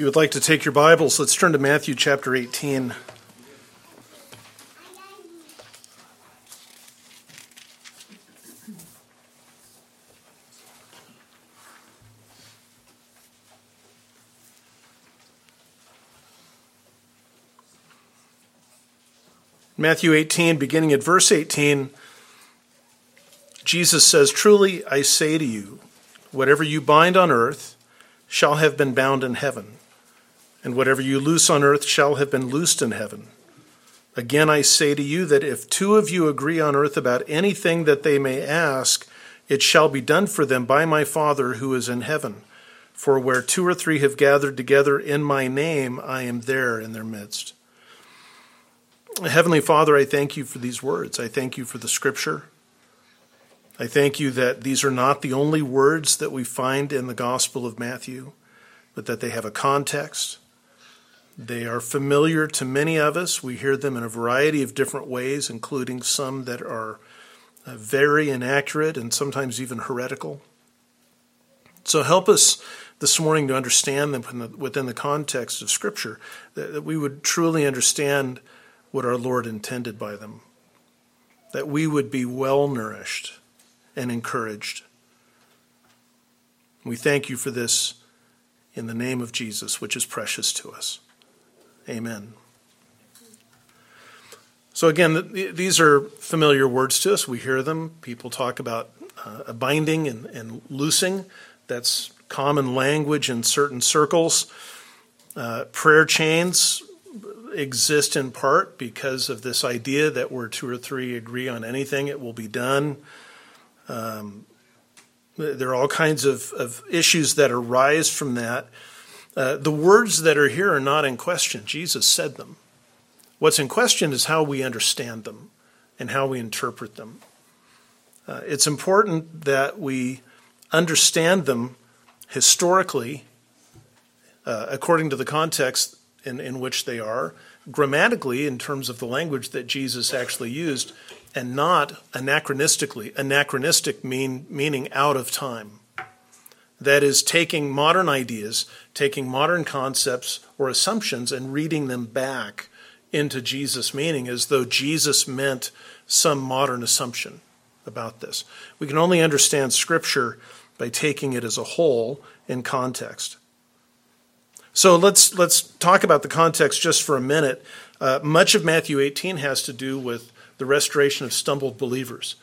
you would like to take your Bibles, let's turn to Matthew chapter 18. Matthew 18, beginning at verse 18, Jesus says, Truly I say to you, whatever you bind on earth shall have been bound in heaven, and whatever you loose on earth shall have been loosed in heaven. Again I say to you that if two of you agree on earth about anything that they may ask, it shall be done for them by my Father who is in heaven. For where two or three have gathered together in my name, I am there in their midst. Heavenly Father, I thank you for these words. I thank you for the scripture. I thank you that these are not the only words that we find in the Gospel of Matthew, but that they have a context. They are familiar to many of us. We hear them in a variety of different ways, including some that are uh, very inaccurate and sometimes even heretical. So help us this morning to understand them within the context of Scripture, that we would truly understand what our Lord intended by them, that we would be well nourished and encouraged. We thank you for this in the name of Jesus, which is precious to us. Amen. So, again, these are familiar words to us. We hear them. People talk about uh, binding and, and loosing. That's common language in certain circles. Uh, prayer chains exist in part because of this idea that where two or three agree on anything, it will be done. Um, there are all kinds of, of issues that arise from that. Uh, the words that are here are not in question. Jesus said them. What's in question is how we understand them and how we interpret them. Uh, it's important that we understand them historically, uh, according to the context in, in which they are, grammatically in terms of the language that Jesus actually used, and not anachronistically. Anachronistic mean, meaning out of time. That is, taking modern ideas, taking modern concepts or assumptions, and reading them back into Jesus' meaning as though Jesus meant some modern assumption about this. We can only understand Scripture by taking it as a whole in context. So let's let's talk about the context just for a minute. Uh, much of Matthew 18 has to do with the restoration of stumbled believers.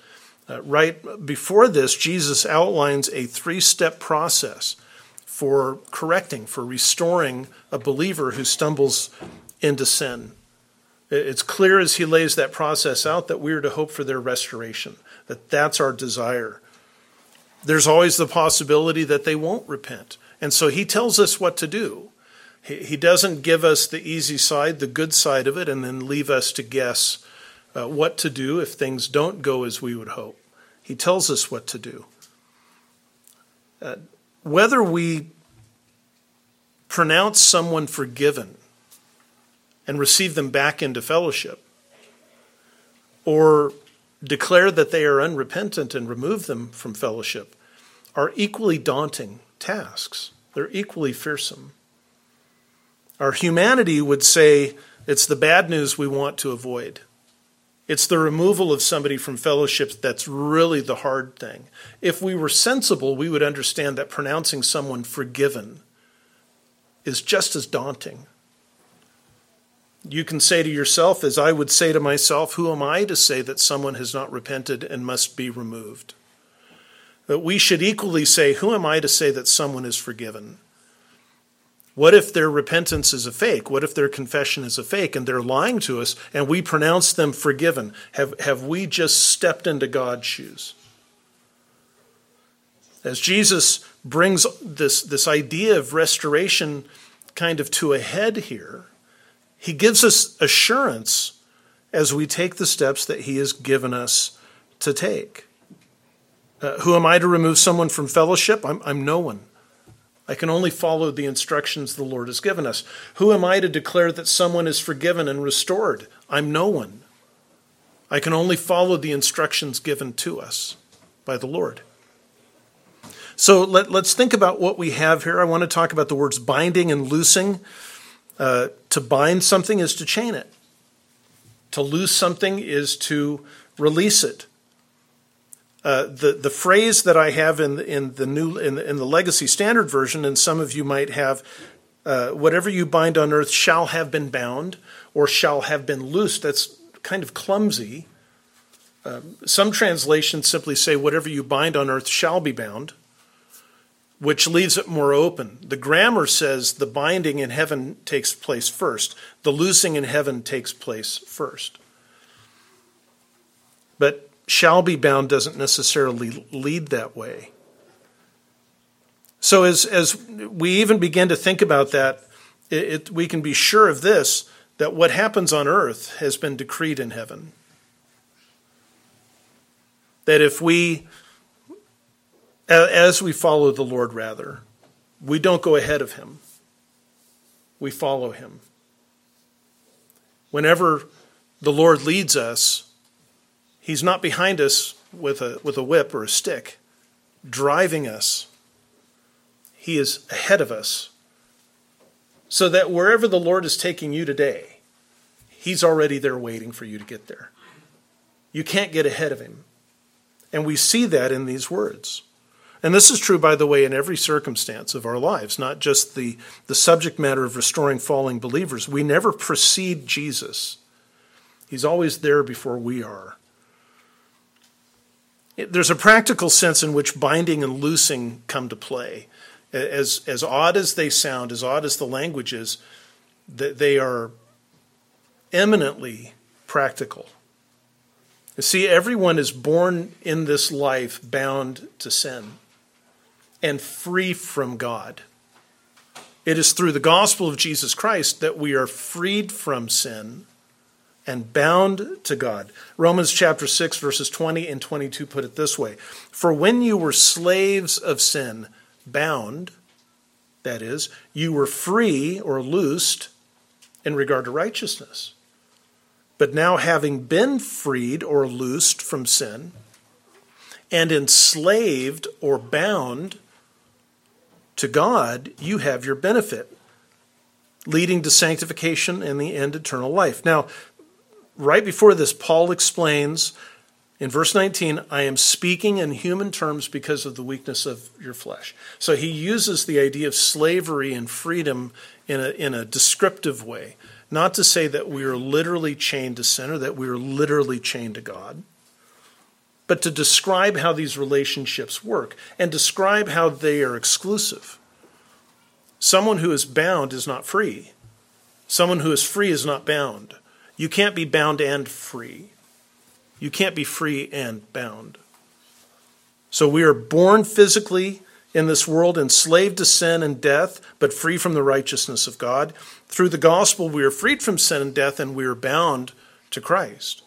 Uh, right before this, Jesus outlines a three-step process for correcting, for restoring a believer who stumbles into sin. It's clear as he lays that process out that we are to hope for their restoration, that that's our desire. There's always the possibility that they won't repent. And so he tells us what to do. He, doesn't give us the easy side, the good side of it, and then leave us to guess uh, what to do if things don't go as we would hope. He tells us what to do. Uh, whether we pronounce someone forgiven and receive them back into fellowship, or declare that they are unrepentant and remove them from fellowship, are equally daunting tasks. They're equally fearsome. Our humanity would say it's the bad news we want to avoid. It's the removal of somebody from fellowship that's really the hard thing. If we were sensible, we would understand that pronouncing someone forgiven is just as daunting. You can say to yourself, as I would say to myself, Who am I to say that someone has not repented and must be removed? That we should equally say, Who am I to say that someone is forgiven? What if their repentance is a fake? What if their confession is a fake and they're lying to us and we pronounce them forgiven? Have, have we just stepped into God's shoes? As Jesus brings this, this idea of restoration kind of to a head here, he gives us assurance as we take the steps that he has given us to take. Uh, who am I to remove someone from fellowship? I'm, I'm no one. I can only follow the instructions the Lord has given us. Who am I to declare that someone is forgiven and restored? I'm no one. I can only follow the instructions given to us by the Lord. So let, us think about what we have here. I want to talk about the words binding and loosing. Uh, to bind something is to chain it. To loose something is to release it. Uh, the the phrase that I have in in the new in in the Legacy Standard Version, and some of you might have, uh, whatever you bind on earth shall have been bound or shall have been loosed. That's kind of clumsy. Um, some translations simply say, whatever you bind on earth shall be bound, which leaves it more open. The grammar says the binding in heaven takes place first, the loosing in heaven takes place first. But shall be bound doesn't necessarily lead that way. So, as, as we even begin to think about that, it, it, we can be sure of this that what happens on earth has been decreed in heaven. That if we, as we follow the Lord, rather, we don't go ahead of him, we follow him. Whenever the Lord leads us, he's not behind us with a, with a whip or a stick, driving us. He is ahead of us. So that wherever the Lord is taking you today, He's already there waiting for you to get there. You can't get ahead of Him. And we see that in these words. And this is true, by the way, in every circumstance of our lives, not just the, the subject matter of restoring falling believers. We never precede Jesus, He's always there before we are. There's a practical sense in which binding and loosing come to play. As, as odd as they sound, as odd as the language is, that they are eminently practical. You see, everyone is born in this life bound to sin and free from God. It is through the gospel of Jesus Christ that we are freed from sin and bound to God. Romans chapter 6, verses 20 and 22 put it this way For when you were slaves of sin, bound, that is, you were free or loosed in regard to righteousness. But now, having been freed or loosed from sin, and enslaved or bound to God, you have your benefit, leading to sanctification and the end eternal life. Now, right before this, Paul explains in verse 19, I am speaking in human terms because of the weakness of your flesh. So he uses the idea of slavery and freedom in a, in a descriptive way, not to say that we are literally chained to sin or that we are literally chained to God, but to describe how these relationships work and describe how they are exclusive. Someone who is bound is not free. Someone who is free is not bound. You can't be bound and free. You can't be free and bound. So we are born physically in this world enslaved to sin and death, but free from the righteousness of God. Through the gospel, we are freed from sin and death, and we are bound to Christ.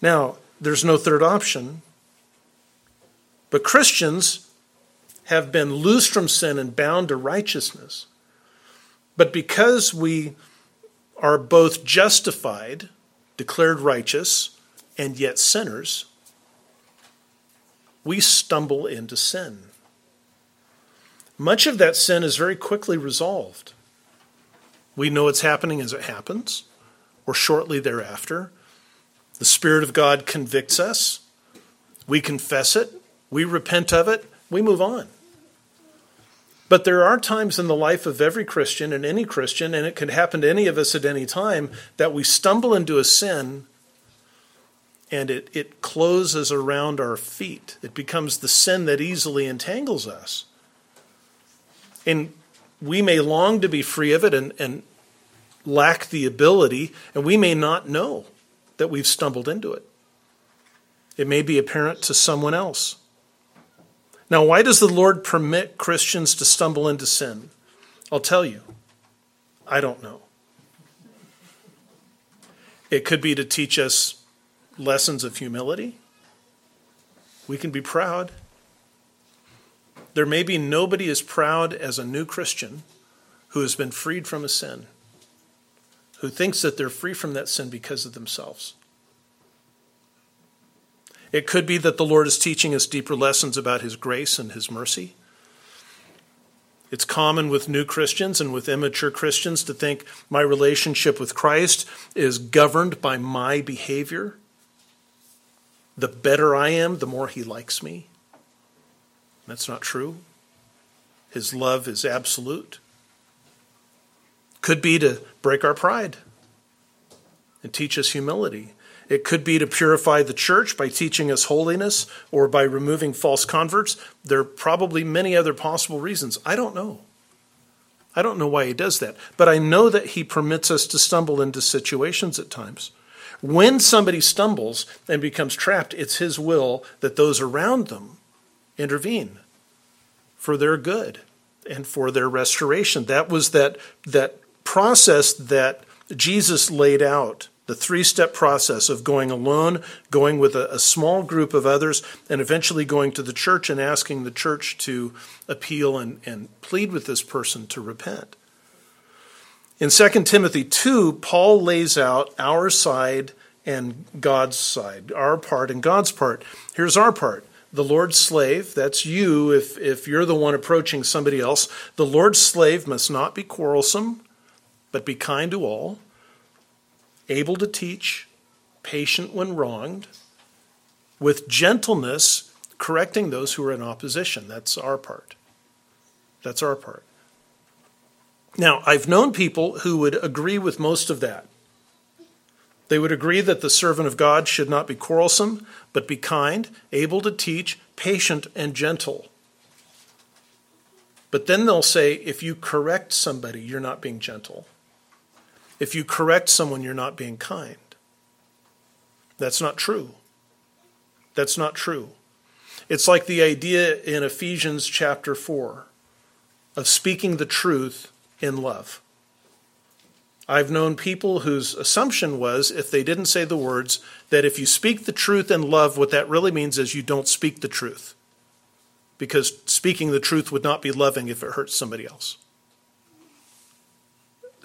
Now, there's no third option, but Christians have been loosed from sin and bound to righteousness. But because we are both justified, declared righteous, and yet sinners, we stumble into sin. Much of that sin is very quickly resolved. We know it's happening as it happens, or shortly thereafter. The Spirit of God convicts us. We confess it. We repent of it. We move on. But there are times in the life of every Christian and any Christian, and it could happen to any of us at any time, that we stumble into a sin and it, it closes around our feet. It becomes the sin that easily entangles us. And we may long to be free of it and, and lack the ability, and we may not know that we've stumbled into it. It may be apparent to someone else. Now, why does the Lord permit Christians to stumble into sin? I'll tell you. I don't know. It could be to teach us lessons of humility. We can be proud. There may be nobody as proud as a new Christian who has been freed from a sin, who thinks that they're free from that sin because of themselves. It could be that the Lord is teaching us deeper lessons about His grace and His mercy. It's common with new Christians and with immature Christians to think my relationship with Christ is governed by my behavior. The better I am, the more He likes me. That's not true. His love is absolute. Could be to break our pride and teach us humility. It could be to purify the church by teaching us holiness or by removing false converts. There are probably many other possible reasons. I don't know. I don't know why he does that. But I know that he permits us to stumble into situations at times. When somebody stumbles and becomes trapped, it's his will that those around them intervene for their good and for their restoration. That was that, that process that Jesus laid out the three step process of going alone, going with a, a, small group of others, and eventually going to the church and asking the church to appeal and, and plead with this person to repent. In 2 Timothy 2, Paul lays out our side and God's side, our part and God's part. Here's our part. The Lord's slave, that's you if, if you're the one approaching somebody else. The Lord's slave must not be quarrelsome, but be kind to all able to teach, patient when wronged, with gentleness, correcting those who are in opposition. That's our part. That's our part. Now, I've known people who would agree with most of that. They would agree that the servant of God should not be quarrelsome, but be kind, able to teach, patient, and gentle. But then they'll say, if you correct somebody, you're not being gentle. If you correct someone, you're not being kind. That's not true. That's not true. It's like the idea in Ephesians chapter 4 of speaking the truth in love. I've known people whose assumption was, if they didn't say the words, that if you speak the truth in love, what that really means is you don't speak the truth. Because speaking the truth would not be loving if it hurts somebody else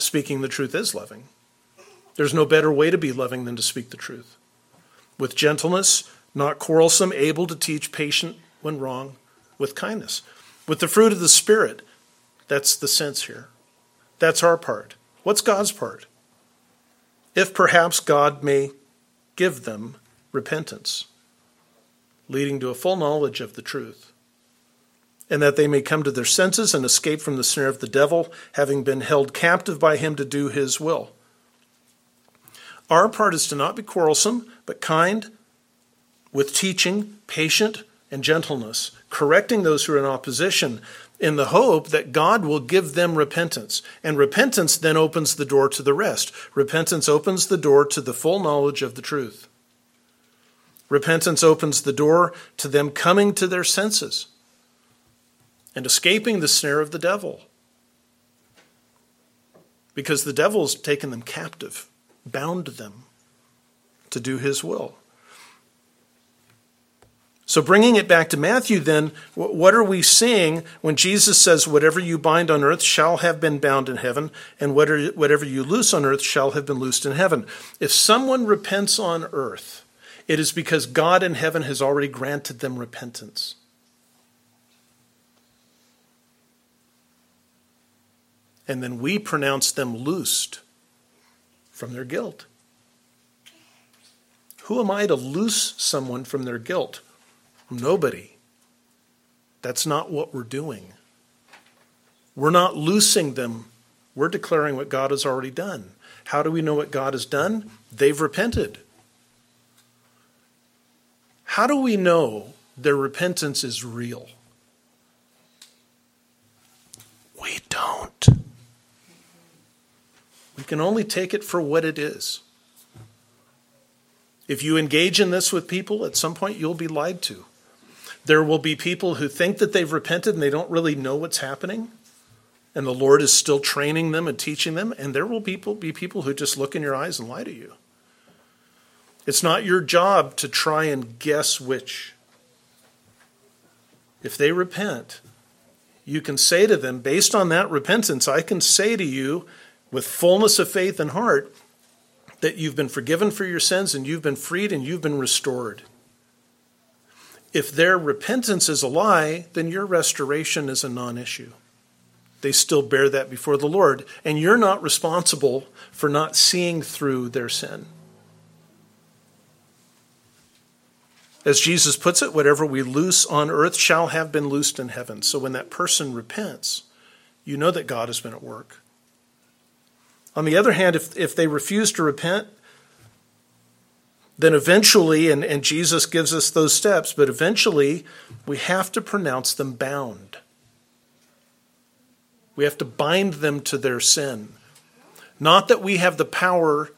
speaking the truth is loving. There's no better way to be loving than to speak the truth. With gentleness, not quarrelsome, able to teach, patient when wrong, with kindness. With the fruit of the Spirit, that's the sense here. That's our part. What's God's part? If perhaps God may give them repentance, leading to a full knowledge of the truth and that they may come to their senses and escape from the snare of the devil, having been held captive by him to do his will. Our part is to not be quarrelsome, but kind, with teaching, patient, and gentleness, correcting those who are in opposition, in the hope that God will give them repentance. And repentance then opens the door to the rest. Repentance opens the door to the full knowledge of the truth. Repentance opens the door to them coming to their senses and escaping the snare of the devil. Because the devil's taken them captive, bound them to do his will. So, bringing it back to Matthew, then, what are we seeing when Jesus says, Whatever you bind on earth shall have been bound in heaven, and whatever you loose on earth shall have been loosed in heaven? If someone repents on earth, it is because God in heaven has already granted them repentance. And then we pronounce them loosed from their guilt. Who am I to loose someone from their guilt? Nobody. That's not what we're doing. We're not loosing them, we're declaring what God has already done. How do we know what God has done? They've repented. How do we know their repentance is real? We don't. We can only take it for what it is. If you engage in this with people, at some point you'll be lied to. There will be people who think that they've repented and they don't really know what's happening. And the Lord is still training them and teaching them. And there will people, be people who just look in your eyes and lie to you. It's not your job to try and guess which. If they repent, you can say to them, based on that repentance, I can say to you, with fullness of faith and heart that you've been forgiven for your sins and you've been freed and you've been restored. If their repentance is a lie, then your restoration is a non issue. They still bear that before the Lord, and you're not responsible for not seeing through their sin. As Jesus puts it, whatever we loose on earth shall have been loosed in heaven. So when that person repents, you know that God has been at work. On the other hand, if, if they refuse to repent, then eventually, and, and Jesus gives us those steps, but eventually we have to pronounce them bound. We have to bind them to their sin. Not that we have the power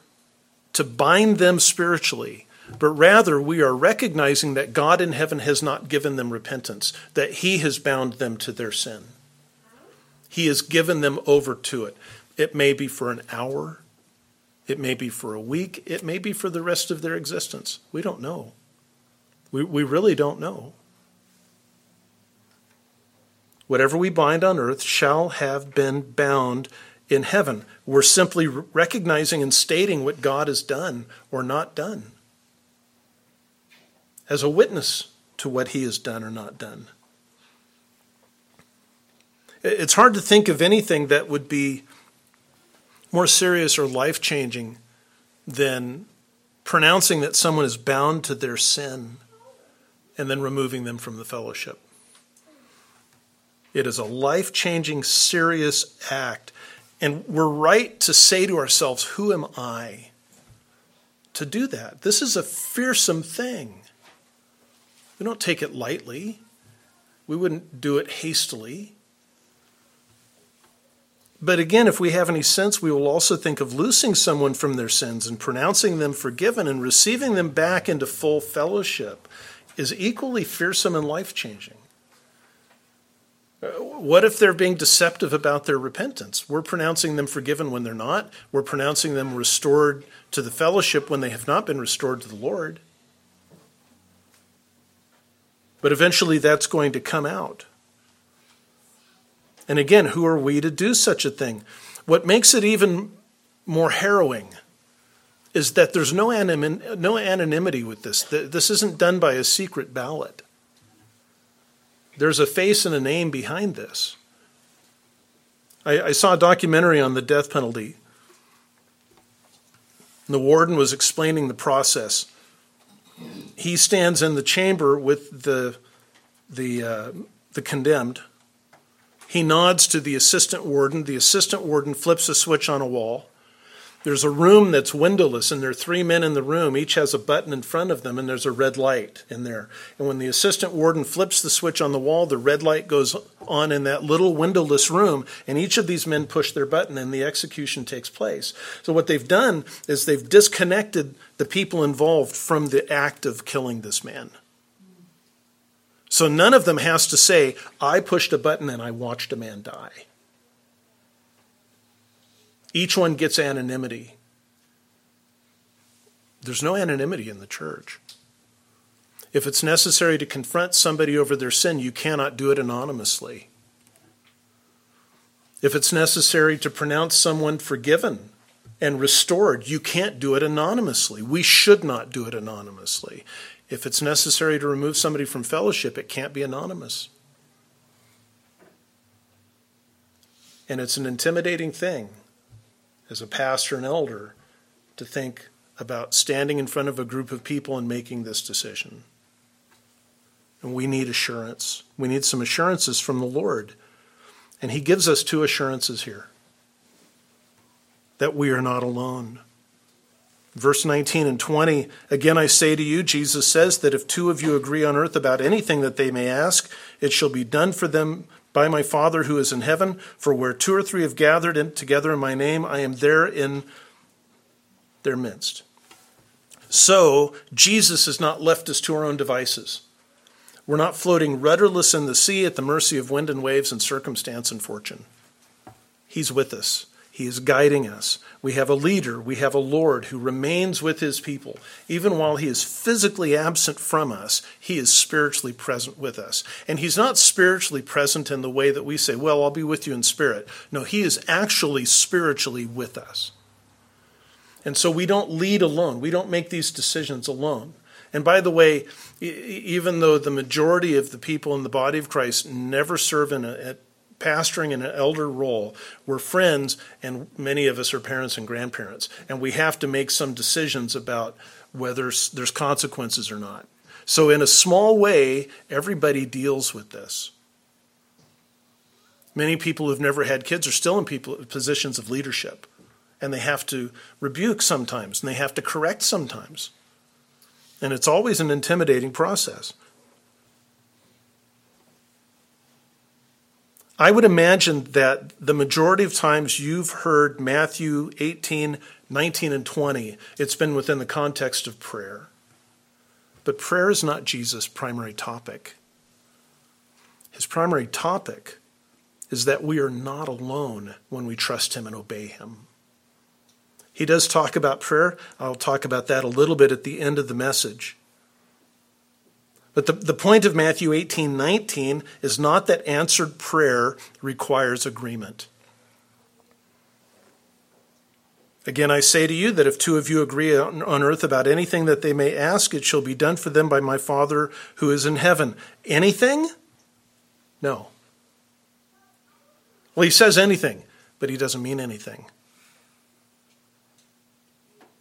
to bind them spiritually, but rather we are recognizing that God in heaven has not given them repentance, that He has bound them to their sin. He has given them over to it. It may be for an hour, it may be for a week, it may be for the rest of their existence. We don't know. We, we really don't know. Whatever we bind on earth shall have been bound in heaven. We're simply recognizing and stating what God has done or not done as a witness to what he has done or not done. It's hard to think of anything that would be more serious or life changing than pronouncing that someone is bound to their sin and then removing them from the fellowship. It is a life changing, serious act. And we're right to say to ourselves, Who am I to do that? This is a fearsome thing. We don't take it lightly. We wouldn't do it hastily. But again, if we have any sense, we will also think of loosing someone from their sins and pronouncing them forgiven and receiving them back into full fellowship is equally fearsome and life changing. Uh, what if they're being deceptive about their repentance? We're pronouncing them forgiven when they're not. We're pronouncing them restored to the fellowship when they have not been restored to the Lord. But eventually that's going to come out. And again, who are we to do such a thing? What makes it even more harrowing is that there's no, anim- no anonymity with this. This isn't done by a secret ballot. There's a face and a name behind this. I, I saw a documentary on the death penalty. The warden was explaining the process he stands in the chamber with the the uh, the condemned. He nods to the assistant warden. The assistant warden flips a switch on a wall. There's a room that's windowless, and there are three men in the room. Each has a button in front of them, and there's a red light in there. And when the assistant warden flips the switch on the wall, the red light goes on in that little windowless room, and each of these men push their button, and the execution takes place. So, what they've done is they've disconnected the people involved from the act of killing this man. So, none of them has to say, I pushed a button and I watched a man die. Each one gets anonymity. There's no anonymity in the church. If it's necessary to confront somebody over their sin, you cannot do it anonymously. If it's necessary to pronounce someone forgiven and restored, you can't do it anonymously. We should not do it anonymously. If it's necessary to remove somebody from fellowship, it can't be anonymous. And it's an intimidating thing as a pastor and elder to think about standing in front of a group of people and making this decision. And we need assurance. We need some assurances from the Lord. And He gives us two assurances here that we are not alone. Verse 19 and 20 Again I say to you, Jesus says that if two of you agree on earth about anything that they may ask, it shall be done for them by my Father who is in heaven. For where two or three have gathered in, together in my name, I am there in their midst. So, Jesus has not left us to our own devices. We're not floating rudderless in the sea at the mercy of wind and waves and circumstance and fortune. He's with us. He is guiding us. We have a leader, we have a Lord who remains with his people. Even while he is physically absent from us, he is spiritually present with us. And he's not spiritually present in the way that we say, Well, I'll be with you in spirit. No, he is actually spiritually with us. And so we don't lead alone, we don't make these decisions alone. And by the way, even though the majority of the people in the body of Christ never serve in a, pastoring in an elder role, we're friends, and many of us are parents and grandparents, and we have to make some decisions about whether there's consequences or not. So, in a small way, everybody deals with this. Many people who've never had kids are still in people, positions of leadership, and they have to rebuke sometimes, and they have to correct sometimes. And it's always an intimidating process. I would imagine that the majority of times you've heard Matthew 18, 19, and 20, it's been within the context of prayer. But prayer is not Jesus' primary topic. His primary topic is that we are not alone when we trust Him and obey Him. He does talk about prayer. I'll talk about that a little bit at the end of the message. But the, the point of Matthew 18 19 is not that answered prayer requires agreement. Again, I say to you that if two of you agree on earth about anything that they may ask, it shall be done for them by my Father who is in heaven. Anything? No. Well, he says anything, but he doesn't mean anything.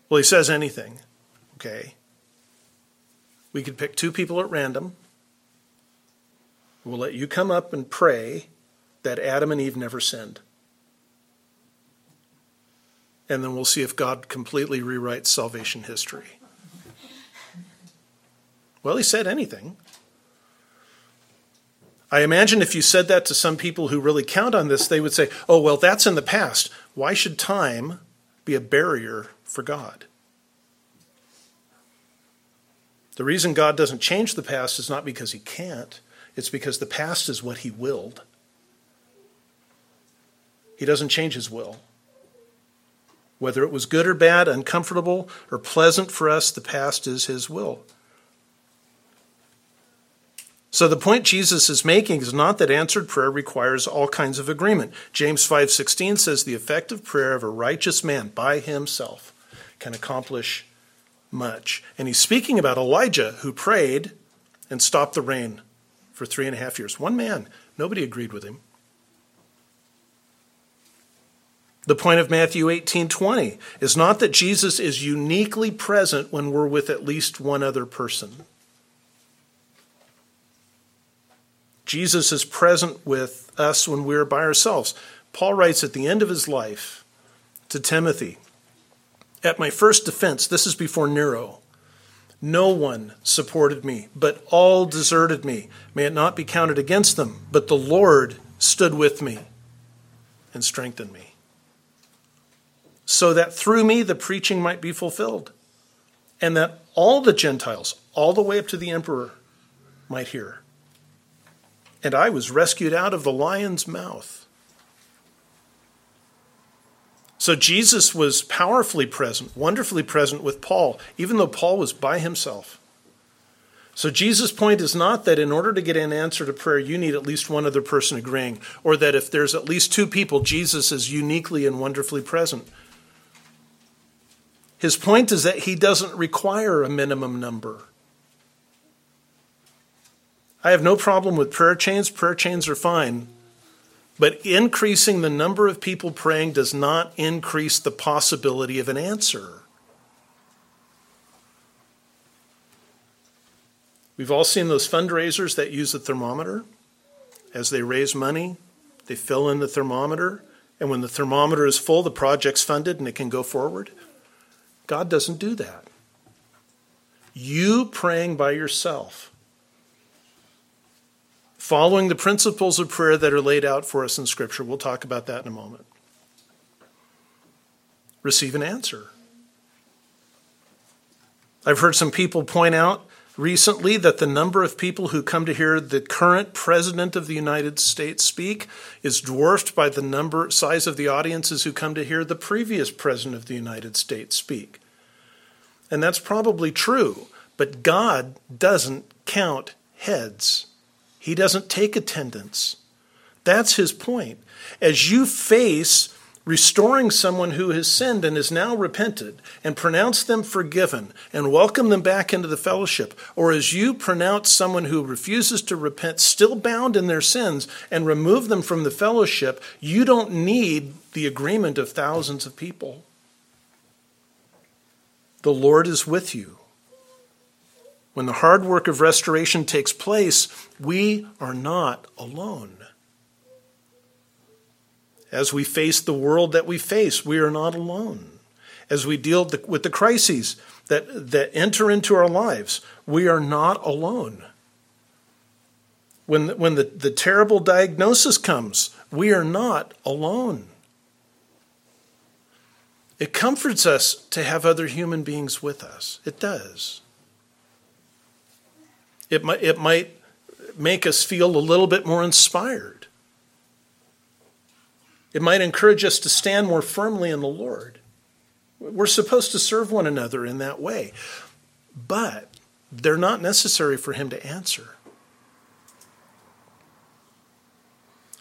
Well, he says anything. Okay. We could pick two people at random. We'll let you come up and pray that Adam and Eve never sinned. And then we'll see if God completely rewrites salvation history. Well, he said anything. I imagine if you said that to some people who really count on this, they would say, oh, well, that's in the past. Why should time be a barrier for God? The reason God doesn't change the past is not because he can't, it's because the past is what he willed. He doesn't change his will. Whether it was good or bad, uncomfortable or pleasant for us, the past is his will. So the point Jesus is making is not that answered prayer requires all kinds of agreement. James 5:16 says the effective prayer of a righteous man by himself can accomplish much. And he's speaking about Elijah, who prayed and stopped the rain for three and a half years. One man, nobody agreed with him. The point of Matthew 18:20 is not that Jesus is uniquely present when we're with at least one other person. Jesus is present with us when we're by ourselves. Paul writes at the end of his life to Timothy, at my first defense, this is before Nero, no one supported me, but all deserted me. May it not be counted against them, but the Lord stood with me and strengthened me. So that through me the preaching might be fulfilled, and that all the Gentiles, all the way up to the emperor, might hear. And I was rescued out of the lion's mouth. So Jesus was powerfully present, wonderfully present with Paul, even though Paul was by himself. So Jesus' point is not that in order to get an answer to prayer, you need at least one other person agreeing, or that if there's at least two people, Jesus is uniquely and wonderfully present. His point is that he doesn't require a minimum number. I have no problem with prayer chains. Prayer chains are fine. But increasing the number of people praying does not increase the possibility of an answer. We've all seen those fundraisers that use a thermometer. As they raise money, they fill in the thermometer, and when the thermometer is full, the project's funded and it can go forward. God doesn't do that. You praying by yourself following the principles of prayer that are laid out for us in Scripture. We'll talk about that in a moment. Receive an answer. I've heard some people point out recently that the number of people who come to hear the current president of the United States speak is dwarfed by the number size of the audiences who come to hear the previous president of the United States speak. And that's probably true, but God doesn't count heads. He doesn't take attendance. That's his point. As you face restoring someone who has sinned and is now repented, and pronounce them forgiven and welcome them back into the fellowship, or as you pronounce someone who refuses to repent, still bound in their sins, and remove them from the fellowship, you don't need the agreement of thousands of people. The Lord is with you. When the hard work of restoration takes place, we are not alone. As we face the world that we face, we are not alone. As we deal with the crises that, that enter into our lives, we are not alone. When, when the, the terrible diagnosis comes, we are not alone. It comforts us to have other human beings with us. It does. It might, it might make us feel a little bit more inspired. It might encourage us to stand more firmly in the Lord. We're supposed to serve one another in that way, but they're not necessary for Him to answer.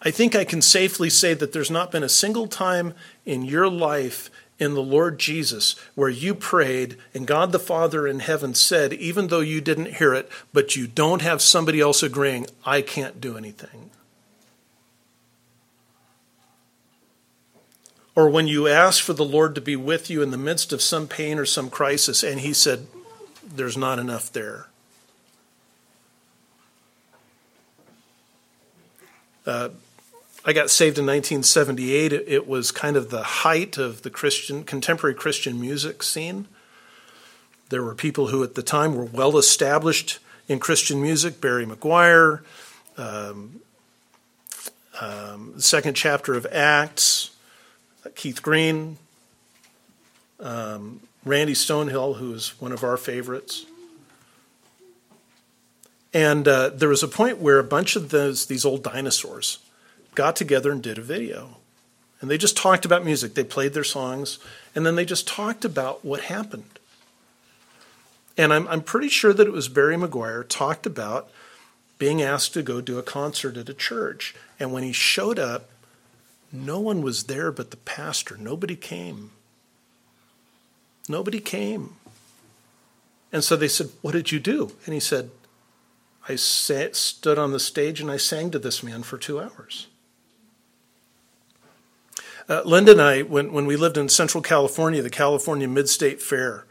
I think I can safely say that there's not been a single time in your life in the Lord Jesus where you prayed and God the Father in heaven said, even though you didn't hear it, but you don't have somebody else agreeing, I can't do anything. Or when you ask for the Lord to be with you in the midst of some pain or some crisis, and He said, There's not enough there. Uh, I got saved in 1978. It, it was kind of the height of the Christian contemporary Christian music scene. There were people who at the time were well established in Christian music Barry McGuire, um, um, the second chapter of Acts, Keith Green, um, Randy Stonehill, who's one of our favorites. And uh, there was a point where a bunch of those these old dinosaurs got together and did a video. And they just talked about music. They played their songs, and then they just talked about what happened. And I'm, I'm pretty sure that it was Barry McGuire talked about being asked to go do a concert at a church. And when he showed up, no one was there but the pastor. Nobody came. Nobody came. And so they said, What did you do? And he said, I sat, stood on the stage and I sang to this man for two hours. Uh, Linda and I, when, when we lived in Central California, the California Mid State Fair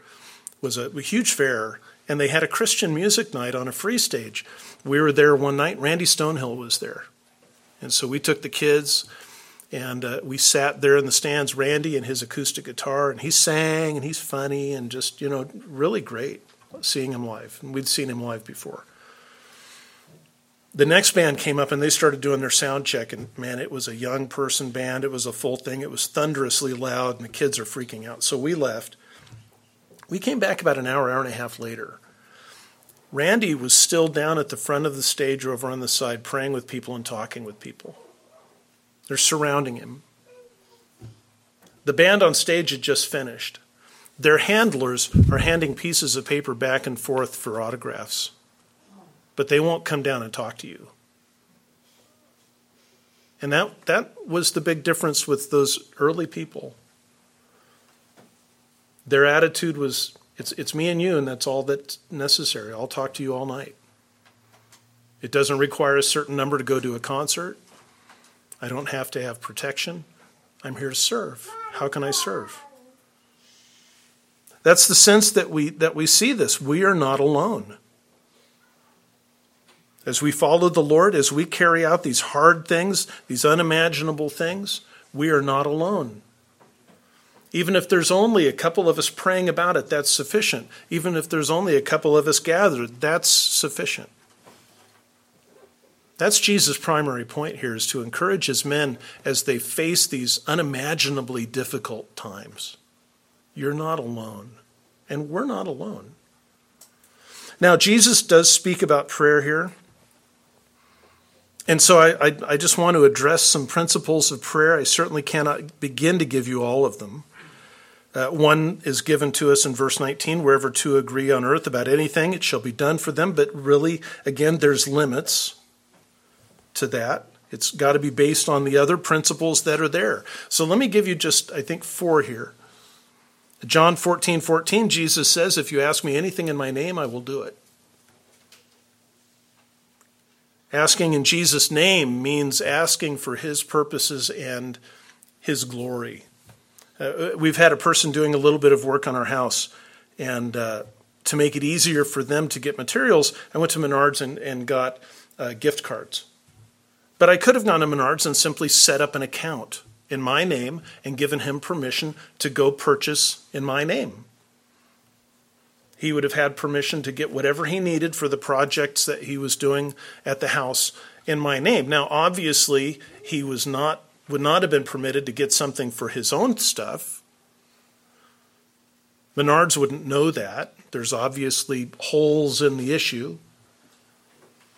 was a, a huge fair, and they had a Christian music night on a free stage. We were there one night, Randy Stonehill was there. And so we took the kids and uh, we sat there in the stands, Randy and his acoustic guitar, and he sang and he's funny and just, you know, really great seeing him live. And we'd seen him live before. The next band came up and they started doing their sound check, and man, it was a young person band. It was a full thing. It was thunderously loud, and the kids are freaking out. So we left. We came back about an hour, hour and a half later. Randy was still down at the front of the stage over on the side praying with people and talking with people. They're surrounding him. The band on stage had just finished. Their handlers are handing pieces of paper back and forth for autographs, but they won't come down and talk to you. And that, that was the big difference with those early people. Their attitude was it's, it's me and you, and that's all that's necessary. I'll talk to you all night. It doesn't require a certain number to go to a concert. I don't have to have protection. I'm here to serve. How can I serve? That's the sense that we, that we see this. We are not alone. As we follow the Lord, as we carry out these hard things, these unimaginable things, we are not alone. Even if there's only a couple of us praying about it, that's sufficient. Even if there's only a couple of us gathered, that's sufficient. That's Jesus' primary point here is to encourage his men as they face these unimaginably difficult times. You're not alone, and we're not alone. Now, Jesus does speak about prayer here. And so I, I, I, just want to address some principles of prayer. I certainly cannot begin to give you all of them. Uh, one is given to us in verse 19 wherever two agree on earth about anything, it shall be done for them. But really, again, there's limits to that. It's got to be based on the other principles that are there. So let me give you just, I think, four here. John 14, 14, Jesus says, If you ask me anything in my name, I will do it. Asking in Jesus' name means asking for his purposes and his glory. Uh, we've had a person doing a little bit of work on our house, and uh, to make it easier for them to get materials, I went to Menards and, and got uh, gift cards. But I could have gone to Menards and simply set up an account in my name and given him permission to go purchase in my name. He would have had permission to get whatever he needed for the projects that he was doing at the house in my name. Now, obviously, he was not would not have been permitted to get something for his own stuff. Menards wouldn't know that. There's obviously holes in the issue.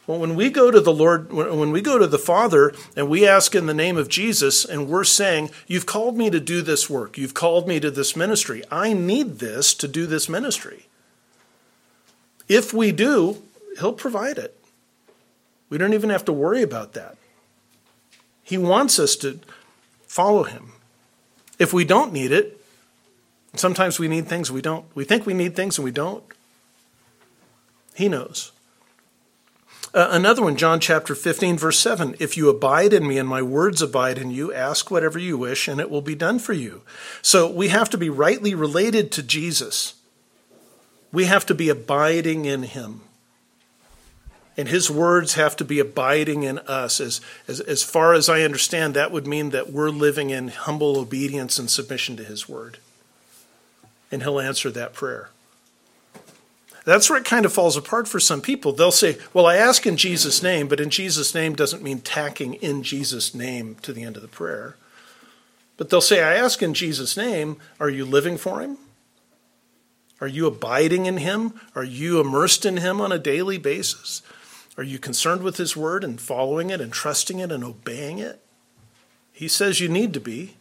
Well, when we go to the Lord, when we go to the Father and we ask in the name of Jesus and we're saying, You've called me to do this work, you've called me to this ministry, I need this to do this ministry. If we do, He'll provide it. We don't even have to worry about that. He wants us to follow Him. If we don't need it, sometimes we need things we don't. We think we need things and we don't. He knows. Uh, another one, John chapter 15, verse 7. If you abide in me and my words abide in you, ask whatever you wish and it will be done for you. So we have to be rightly related to Jesus. We have to be abiding in him. And his words have to be abiding in us. As, as, as far as I understand, that would mean that we're living in humble obedience and submission to his word. And he'll answer that prayer. That's where it kind of falls apart for some people. They'll say, Well, I ask in Jesus' name, but in Jesus' name doesn't mean tacking in Jesus' name to the end of the prayer. But they'll say, I ask in Jesus' name, are you living for him? Are you abiding in him? Are you immersed in him on a daily basis? Are you concerned with his word and following it and trusting it and obeying it? He says you need to be.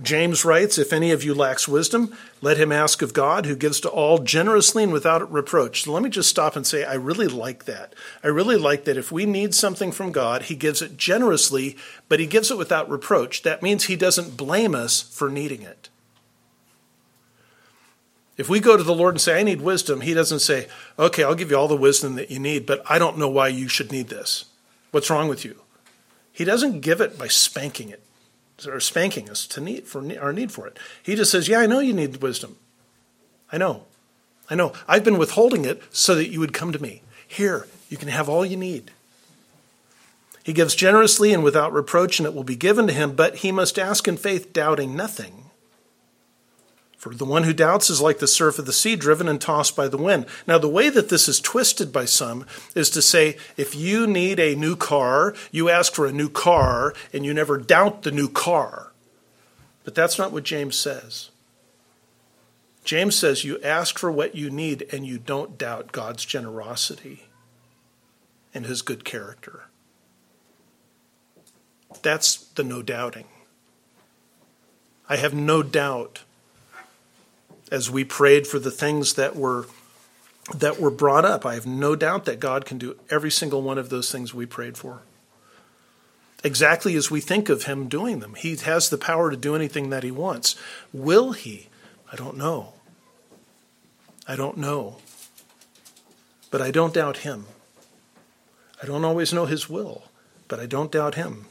James writes, If any of you lacks wisdom, let him ask of God, who gives to all generously and without reproach. Let me just stop and say, I really like that. I really like that if we need something from God, he gives it generously, but he gives it without reproach. That means he doesn't blame us for needing it. If we go to the Lord and say, I need wisdom, he doesn't say, Okay, I'll give you all the wisdom that you need, but I don't know why you should need this. What's wrong with you? He doesn't give it by spanking it or spanking us to need for our need for it. He just says, "Yeah, I know you need wisdom. I know, I know. I've been withholding it so that you would come to me. Here, you can have all you need." He gives generously and without reproach, and it will be given to him. But he must ask in faith, doubting nothing. For the one who doubts is like the surf of the sea, driven and tossed by the wind. Now, the way that this is twisted by some is to say if you need a new car, you ask for a new car, and you never doubt the new car. But that's not what James says. James says you ask for what you need, and you don't doubt God's generosity and his good character. That's the no doubting. I have no doubt as we prayed for the things that were that were brought up. I have no doubt that God can do every single one of those things we prayed for. Exactly as we think of him doing them. He has the power to do anything that he wants. Will he? I don't know. I don't know. But I don't doubt him. I don't always know his will, but I don't doubt him.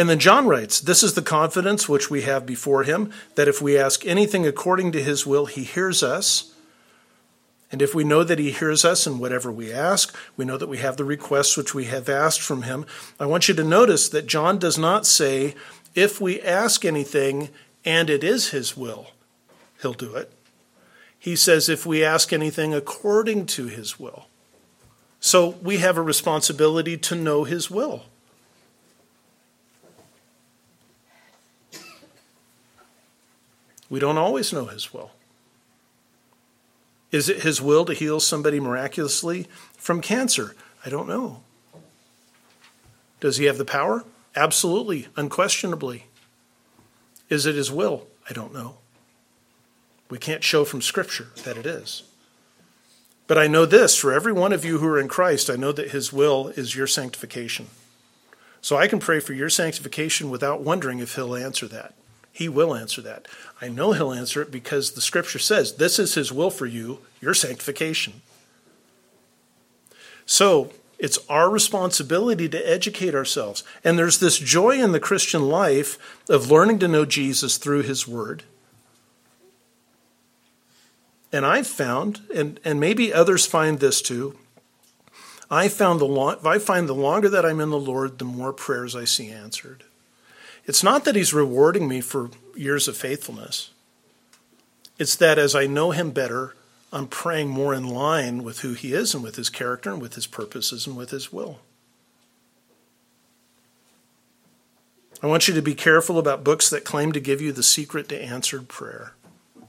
And then John writes, This is the confidence which we have before him, that if we ask anything according to his will, he hears us. And if we know that he hears us in whatever we ask, we know that we have the requests which we have asked from him. I want you to notice that John does not say, if we ask anything and it is his will, he'll do it. He says, if we ask anything according to his will. So we have a responsibility to know his will. We don't always know His will. Is it His will to heal somebody miraculously from cancer? I don't know. Does He have the power? Absolutely, unquestionably. Is it His will? I don't know. We can't show from Scripture that it is. But I know this for every one of you who are in Christ, I know that his will is your sanctification. So I can pray for your sanctification without wondering if he'll answer that. He will answer that. I know he'll answer it because the scripture says this is his will for you, your sanctification. So it's our responsibility to educate ourselves. And there's this joy in the Christian life of learning to know Jesus through his word. And I've found, and, and maybe others find this too, I found the long, I find the longer that I'm in the Lord, the more prayers I see answered. It's not that He's rewarding me for years of faithfulness. It's that as I know Him better, I'm praying more in line with who He is and with His character and with His purposes and with His will. I want you to be careful about books that claim to give you the secret to answered prayer.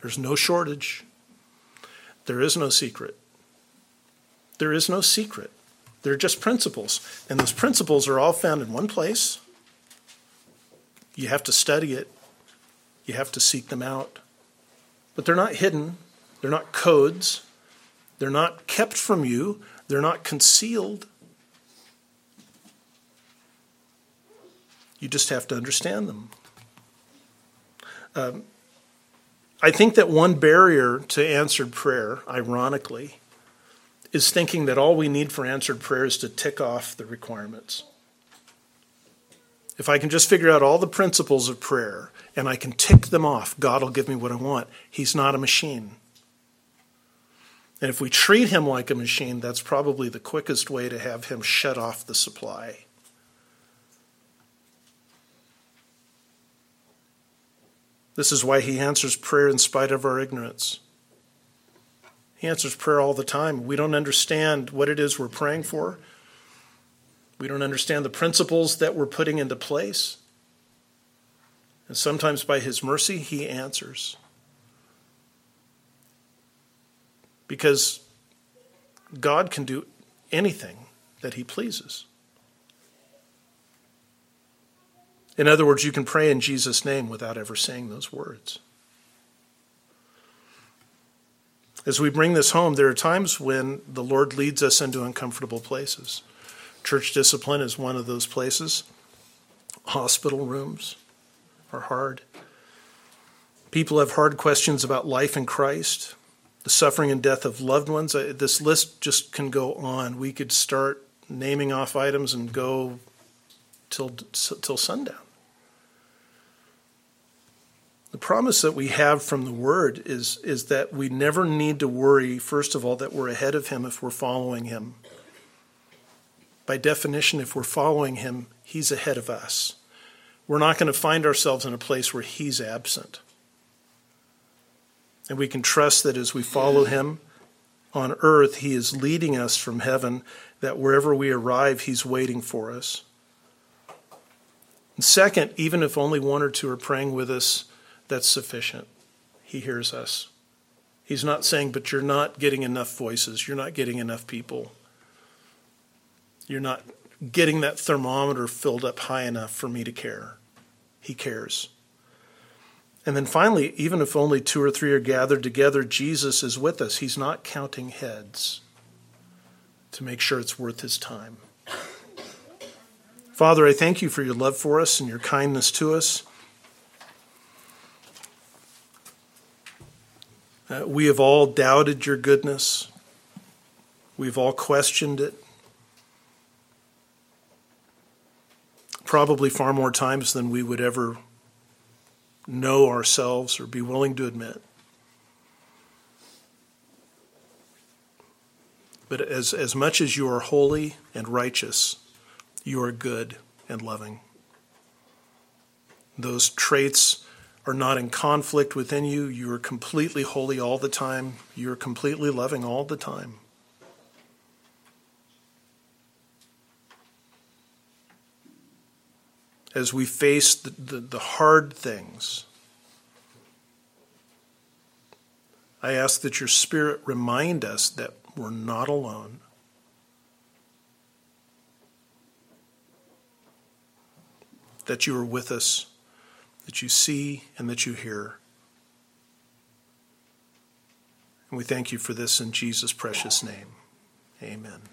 There's no shortage. There is no secret. There is no secret. They're just principles. And those principles are all found in one place. You have to study it, you have to seek them out. But they're not hidden, they're not codes, they're not kept from you, they're not concealed. You just have to understand them. Um, I think that one barrier to answered prayer, ironically, is thinking that all we need for answered prayer is to tick off the requirements. If I can just figure out all the principles of prayer and I can tick them off, God will give me what I want. He's not a machine. And if we treat him like a machine, that's probably the quickest way to have him shut off the supply. This is why he answers prayer in spite of our ignorance. He answers prayer all the time. We don't understand what it is we're praying for. We don't understand the principles that we're putting into place. And sometimes by His mercy, He answers. Because God can do anything that He pleases. In other words, you can pray in Jesus' name without ever saying those words. As we bring this home, there are times when the Lord leads us into uncomfortable places. Church discipline is one of those places. Hospital rooms are hard. People have hard questions about life in Christ, the suffering and death of loved ones. This list just can go on. We could start naming off items and go till till sundown. The promise that we have from the Word is, is that we never need to worry, first of all, that we're ahead of Him if we're following Him. By definition, if we're following Him, He's ahead of us. We're not going to find ourselves in a place where He's absent. And we can trust that as we follow Him on earth, He is leading us from heaven, that wherever we arrive, He's waiting for us. And second, even if only one or two are praying with us, that's sufficient. He hears us. He's not saying, but you're not getting enough voices. You're not getting enough people. You're not getting that thermometer filled up high enough for me to care. He cares. And then finally, even if only two or three are gathered together, Jesus is with us. He's not counting heads to make sure it's worth his time. Father, I thank you for your love for us and your kindness to us. Uh, we have all doubted your goodness. We've all questioned it. Probably far more times than we would ever know ourselves or be willing to admit. But as, as much as you are holy and righteous, you are good and loving. Those traits are not in conflict within you. You are completely holy all the time. You are completely loving all the time. As we face the, the, the hard things, I ask that your Spirit remind us that we're not alone. That you are with us that you see and that you hear. And we thank you for this in Jesus' precious name. Amen.